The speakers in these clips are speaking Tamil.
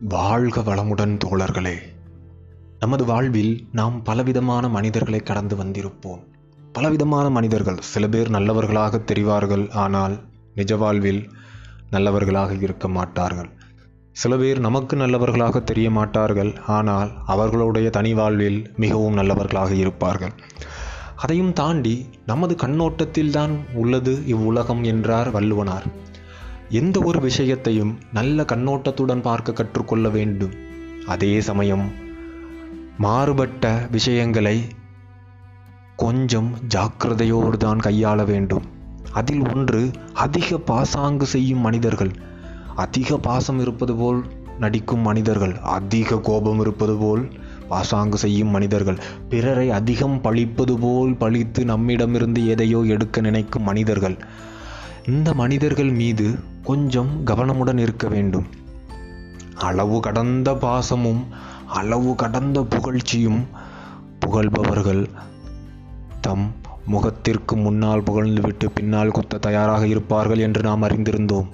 வாழ்க வளமுடன் தோழர்களே. நமது வாழ்வில் நாம் பலவிதமான மனிதர்களை கடந்து வந்திருப்போம். பலவிதமான மனிதர்கள் சில பேர் நல்லவர்களாக தெரிவார்கள் ஆனால் நிஜ வாழ்வில் நல்லவர்களாக இருக்க மாட்டார்கள். சில பேர் நமக்கு நல்லவர்களாக தெரிய மாட்டார்கள் ஆனால் அவர்களுடைய தனி வாழ்வில் மிகவும் நல்லவர்களாக இருப்பார்கள். அதையும் தாண்டி நமது கண்ணோட்டத்தில்தான் உள்ளது இவ்வுலகம் என்றார் வள்ளுவனார். எந்த ஒரு விஷயத்தையும் நல்ல கண்ணோட்டத்துடன் பார்க்க கற்றுக்கொள்ள வேண்டும். அதே சமயம் மாறுபட்ட விஷயங்களை கொஞ்சம் ஜாக்கிரதையோடு தான் கையாள வேண்டும். அதில் ஒன்று அதிக பாசாங்கு செய்யும் மனிதர்கள். அதிக பாசம் இருப்பது போல் நடிக்கும் மனிதர்கள். அதிக கோபம் இருப்பது போல் பாசாங்கு செய்யும் மனிதர்கள். பிறரை அதிகம் பழிப்பது போல் பழித்து நம்மிடமிருந்து எதையோ எடுக்க நினைக்கும் மனிதர்கள். இந்த மனிதர்கள் மீது கொஞ்சம் கவனமுடன் இருக்க வேண்டும். அளவு கடந்த பாசமும் அளவு கடந்த புகழ்ச்சியும் புகழ்பவர்கள் தம் முகத்திற்கு முன்னால் புகழ்ந்துவிட்டு பின்னால் குத்த தயாராக இருப்பார்கள் என்று நாம் அறிந்திருந்தோம்.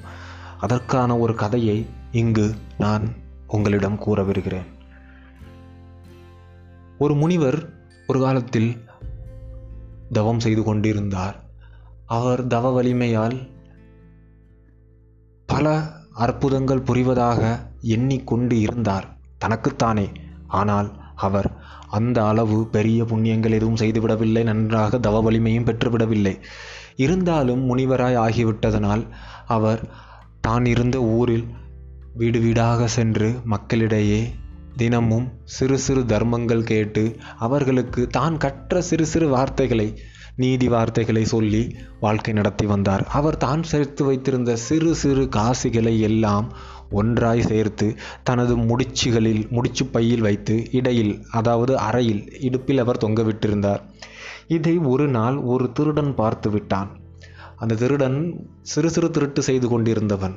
அதற்கான ஒரு கதையை இங்கு நான் உங்களிடம் கூற வருகிறேன் ஒரு முனிவர் ஒரு காலத்தில் தவம் செய்து கொண்டிருந்தார். அவர் தவ வலிமையால் பல அற்புதங்கள் புரிவதாக எண்ணிக்கொண்டு இருந்தார். தனக்குத்தானே. ஆனால் அவர் அந்த அளவு பெரிய புண்ணியங்கள் எதுவும் செய்துவிடவில்லை நன்றாக தவ வலிமையும் பெற்றுவிடவில்லை. இருந்தாலும் முனிவராய் ஆகிவிட்டதனால் அவர் தான் இருந்த ஊரில் வீடு வீடாக சென்று மக்களிடையே தினமும் சிறு சிறு தர்மங்கள் கேட்டு அவர்களுக்கு தான் கற்ற சிறு சிறு வார்த்தைகளை நீதி வார்த்தைகளை சொல்லி வாழ்க்கை நடத்தி வந்தார். அவர் தான் சேர்த்து வைத்திருந்த சிறு சிறு காசுகளை எல்லாம் ஒன்றாய் சேர்த்து தனது முடிச்சுகளில் முடிச்சு பையில் வைத்து இடையில் அதாவது அறையில் இடுப்பில் அவர் தொங்கவிட்டிருந்தார் இதை ஒரு நாள் ஒரு திருடன் பார்த்து விட்டான். அந்த திருடன் சிறு சிறு திருட்டு செய்து கொண்டிருந்தவன்.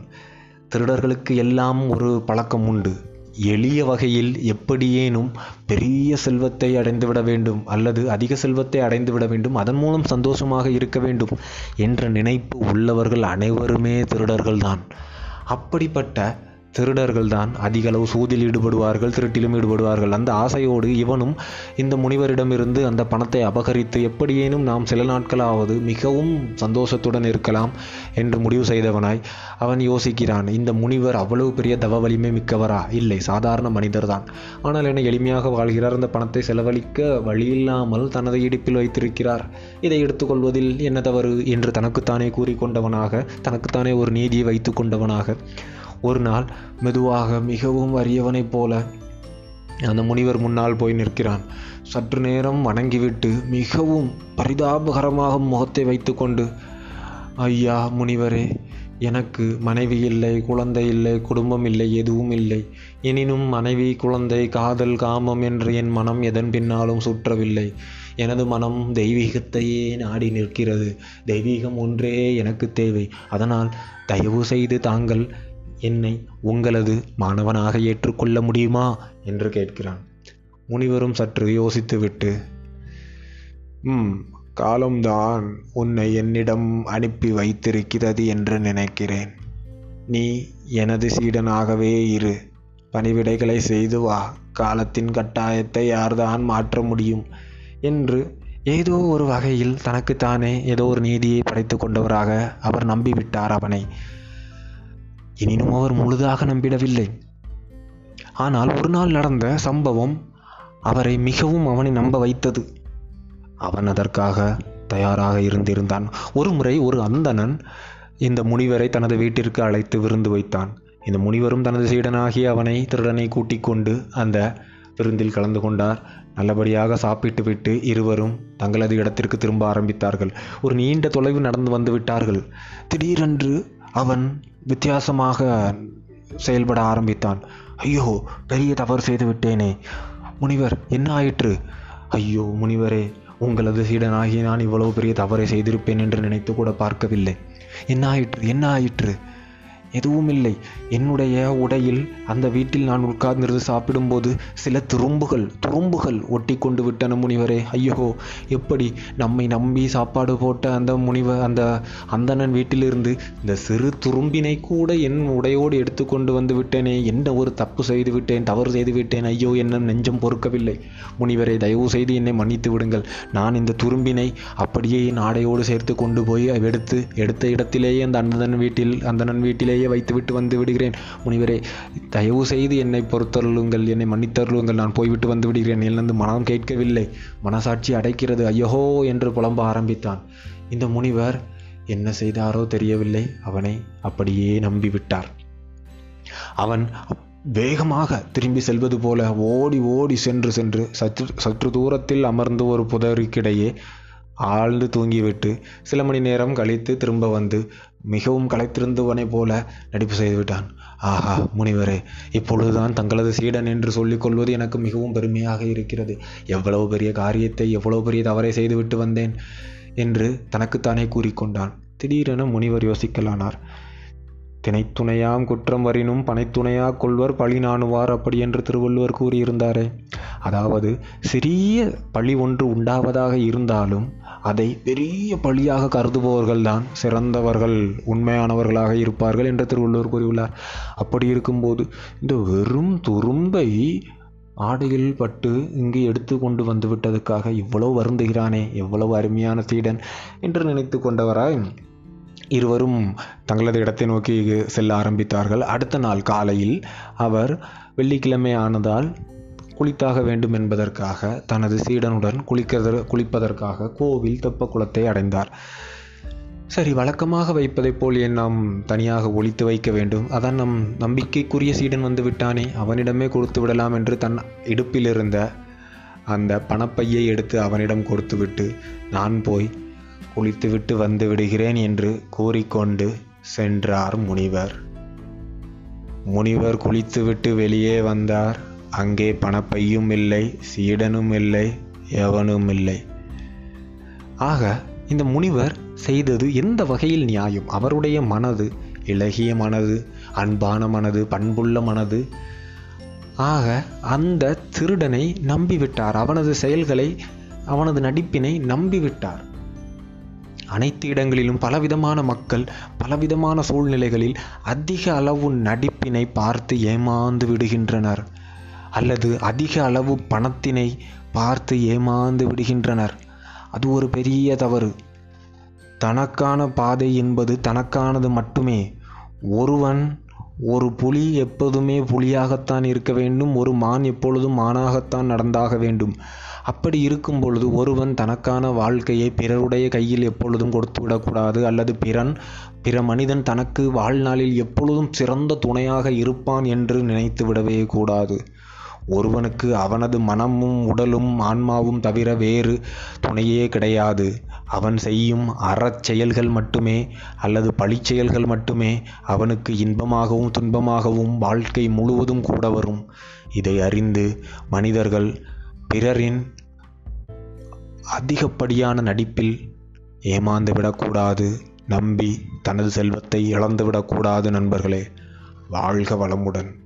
திருடர்களுக்கு எல்லாம் ஒரு பழக்கம் உண்டு. எளிய வகையில் எப்படியேனும் பெரிய செல்வத்தை அடைந்துவிட வேண்டும் அல்லது அதிக செல்வத்தை அடைந்துவிட வேண்டும் அதன் மூலம் சந்தோஷமாக இருக்க வேண்டும் என்ற நினைப்பு உள்ளவர்கள் அனைவருமே திருடர்கள்தான். அப்படிப்பட்ட திருடர்கள்தான் அதிக அளவு சூதில் ஈடுபடுவார்கள் திருட்டிலும் ஈடுபடுவார்கள். அந்த ஆசையோடு இவனும் இந்த முனிவரிடமிருந்து அந்த பணத்தை அபகரித்து எப்படியேனும் நாம் சில நாட்களாவது மிகவும் சந்தோஷத்துடன் இருக்கலாம் என்று முடிவு செய்தவனாய் அவன் யோசிக்கிறான் இந்த முனிவர் அவ்வளவு பெரிய தவ வலிமை மிக்கவரா? இல்லை சாதாரண மனிதர்தான். ஆனால் என எளிமையாக வாழ்கிறார். அந்த பணத்தை செலவழிக்க வழியில்லாமல் தனது இடுப்பில் வைத்திருக்கிறார். இதை எடுத்துக்கொள்வதில் என்ன தவறு? என்று தனக்குத்தானே கூறிக்கொண்டவனாக தனக்குத்தானே ஒரு நீதியை வைத்து கொண்டவனாக ஒரு நாள் மெதுவாக மிகவும் அரியவனைப் போல அந்த முனிவர் முன்னால் போய் நிற்கிறான். சற்று நேரம் வணங்கிவிட்டு மிகவும் பரிதாபகரமாக முகத்தை வைத்துக்கொண்டு ஐயா முனிவரே எனக்கு மனைவி இல்லை குழந்தை இல்லை குடும்பம் இல்லை எதுவும் இல்லை. எனினும் மனைவி குழந்தை காதல் காமம் என்று என் மனம் எதன் பின்னாலும் சுற்றவில்லை. எனது மனம் தெய்வீகத்தையே நாடி நிற்கிறது. தெய்வீகம் ஒன்றே எனக்கு தேவை. அதனால் தயவு செய்து தாங்கள் என்னை உங்களது மாணவனாக ஏற்றுக்கொள்ள முடியுமா? என்று கேட்கிறான். முனிவரும் சற்று யோசித்துவிட்டு ம் காலம்தான் உன்னை என்னிடம் அனுப்பி வைத்திருக்கிறது என்று நினைக்கிறேன். நீ எனது சீடனாகவே இரு. பணிவிடைகளை செய்து வா. காலத்தின் கட்டாயத்தை யார்தான் மாற்ற முடியும்? என்று ஏதோ ஒரு வகையில் தனக்குத்தானே ஏதோ ஒரு நீதியை படைத்து கொண்டவராக அவர் நம்பிவிட்டார் அவனை. எனினும் அவர் முழுதாக நம்பிடவில்லை. ஆனால் ஒரு நாள் நடந்த சம்பவம் அவரை மிகவும் அவனை நம்ப வைத்தது. அவன் அதற்காக தயாராக இருந்திருந்தான். ஒரு முறை ஒரு அந்தணன் இந்த முனிவரை தனது வீட்டிற்கு அழைத்து விருந்து வைத்தான். இந்த முனிவரும் தனது சீடனாகிய அவனை திருடனை கூட்டிக் கொண்டு அந்த விருந்தில் கலந்து கொண்டார். நல்லபடியாக சாப்பிட்டுவிட்டு இருவரும் தங்களது இடத்திற்கு திரும்ப ஆரம்பித்தார்கள். ஒரு நீண்ட தொலைவு நடந்து வந்து விட்டார்கள். திடீரென்று அவன் வித்தியாசமாக செயல்பட ஆரம்பித்தான். ஐயோ பெரிய தவறு செய்து விட்டேனே. முனிவர் என்ன ஆயிற்று? ஐயோ முனிவரே உங்களது சீடனாகி நான் இவ்வளவு பெரிய தவறை செய்திருப்பேன் என்று நினைத்து கூட பார்க்கவில்லை. என்ன ஆயிற்று? என்ன ஆயிற்று? எதுவும் இல்லை என்னுடைய உடையில் அந்த வீட்டில் நான் உட்கார்ந்திருந்து சாப்பிடும்போது சில துரும்புகள் துரும்புகள் ஒட்டி கொண்டு விட்டன முனிவரே. ஐயோ எப்படி நம்மை நம்பி சாப்பாடு போட்ட அந்த முனிவர் அந்த அந்தணன் வீட்டிலிருந்து இந்த சிறு துரும்பினை கூட என் உடையோடு எடுத்துக்கொண்டு வந்து விட்டேனே. என்ன ஒரு தப்பு செய்து விட்டேன் தவறு செய்து விட்டேன். ஐயோ என்ன நெஞ்சம் பொறுக்கவில்லை. முனிவரே தயவு செய்து என்னை மன்னித்து விடுங்கள். நான் இந்த துரும்பினை அப்படியே என் ஆடையோடு சேர்த்து கொண்டு போய் எடுத்து எடுத்த இடத்திலேயே அந்த அந்தணன் வீட்டில் அந்தணன் வீட்டிலேயே வைத்துவிட்டு வந்து விடுகிறேன். முனிவரே தயவு செய்து என்னை பொறுத்தருளுங்கள் என்னை மன்னித்தருளுங்கள். நான் போய்விட்டு வந்து விடுகிறேன். என்னந்து மனம் கேட்கவில்லை. மனசாட்சி அடைக்கிறது ஐயோ என்று புலம்ப ஆரம்பித்தான். இந்த முனிவர் என்ன செய்தாரோ தெரியவில்லை. அவனை அப்படியே நம்பிவிட்டார். அவன் வேகமாக திரும்பி செல்வது போல ஓடி ஓடி சென்று சென்று சற்று சற்று தூரத்தில் அமர்ந்து ஒரு புதருக்கிடையே ஆழ்ந்து தூங்கிவிட்டு சில மணி நேரம் கழித்து திரும்ப வந்து மிகவும் களைத்திருந்தவனைப் போல நடிப்பு செய்துவிட்டான். ஆஹா முனிவரே இப்பொழுதுதான் தங்களது சீடன் என்று சொல்லிக் கொள்வது எனக்கு மிகவும் பெருமையாக இருக்கிறது. எவ்வளவு பெரிய காரியத்தை எவ்வளவு பெரிய தவறை செய்துவிட்டு வந்தேன் என்று தனக்குத்தானே கூறிக்கொண்டான் திடீரென முனிவர் யோசிக்கலானார். தினைத்துணையாம் குற்றம் வரினும் பனைத்துணையா கொள்வர் பழி நாணுவார் அப்படி என்று திருவள்ளுவர் கூறியிருந்தாரே. அதாவது சிறிய பழி ஒன்று உண்டாவதாக இருந்தாலும் அதை பெரிய பழியாக கருதுபவர்கள்தான் சிறந்தவர்கள் உண்மையானவர்களாக இருப்பார்கள் என்று திருவள்ளுவர் கூறியுள்ளார். அப்படி இருக்கும்போது இந்த வெறும் துரும்பை ஆடையில் பட்டு இங்கு எடுத்து கொண்டு வந்துவிட்டதுக்காக இவ்வளவு வருந்துகிறானே எவ்வளவு அருமையான சீடன் என்று நினைத்து கொண்டவராய் இருவரும் தங்களது இடத்தை நோக்கி செல்ல ஆரம்பித்தார்கள். அடுத்த நாள் காலையில் அவர் வெள்ளிக்கிழமை ஆனதால் குளித்தாக வேண்டும் என்பதற்காக தனது சீடனுடன் குளிக்கிறது குளிப்பதற்காக கோவில் தெப்ப குளத்தை அடைந்தார். சரி வழக்கமாக வைப்பதைப் போல் ஏன் நாம் தனியாக ஒழித்து வைக்க வேண்டும்? அதான் நம் நம்பிக்கைக்குரிய சீடன் வந்து விட்டானே அவனிடமே கொடுத்து விடலாம் என்று தன் இடுப்பிலிருந்த அந்த பணப்பையை எடுத்து அவனிடம் கொடுத்துவிட்டு நான் போய் குளித்துவிட்டு வந்து விடுகிறேன் என்று கூறிக்கொண்டு சென்றார் முனிவர். முனிவர் குளித்துவிட்டு வெளியே வந்தார். அங்கே பணப்பையும் இல்லை சீடனும் இல்லை எவனும் இல்லை. ஆக இந்த முனிவர் செய்தது எந்த வகையில் நியாயம்? அவருடைய மனது இலகிய மனது அன்பான மனது பண்புள்ள மனது. ஆக அந்த திருடனை நம்பிவிட்டார். அவனது செயல்களை அவனது நடிப்பினை நம்பிவிட்டார். அனைத்து இடங்களிலும் பலவிதமான மக்கள் பலவிதமான சூழ்நிலைகளில் அதிக அளவு நடிப்பினை பார்த்து ஏமாந்து விடுகின்றனர் அல்லது அதிக அளவு பணத்தினை பார்த்து ஏமாந்து விடுகின்றனர். அது ஒரு பெரிய தவறு. தனக்கான பாதை என்பது தனக்கானது மட்டுமே. ஒருவன் ஒரு புலி எப்போதுமே புலியாகத்தான் இருக்க வேண்டும் ஒரு மான் எப்பொழுதும் மானாகத்தான் நடந்தாக வேண்டும். அப்படி இருக்கும் பொழுது ஒருவன் தனக்கான வாழ்க்கையை பிறருடைய கையில் எப்பொழுதும் கொடுத்து விடக்கூடாது அல்லது பிறன் பிற மனிதன் தனக்கு வாழ்நாளில் எப்பொழுதும் சிறந்த துணையாக இருப்பான் என்று நினைத்து விடவே கூடாது. ஒருவனுக்கு அவனது மனமும் உடலும் ஆன்மாவும் தவிர வேறு துணையே கிடையாது. அவன் செய்யும் அறச் செயல்கள் மட்டுமே அல்லது பழிச்செயல்கள் மட்டுமே அவனுக்கு இன்பமாகவும் துன்பமாகவும் வாழ்க்கை முழுவதும் கூட வரும். இதை அறிந்து மனிதர்கள் பிறரின் அதிகப்படியான நடிப்பில் ஏமாந்து விடக்கூடாது நம்பி தனது செல்வத்தை இழந்துவிடக்கூடாது நண்பர்களே. வாழ்க வளமுடன்.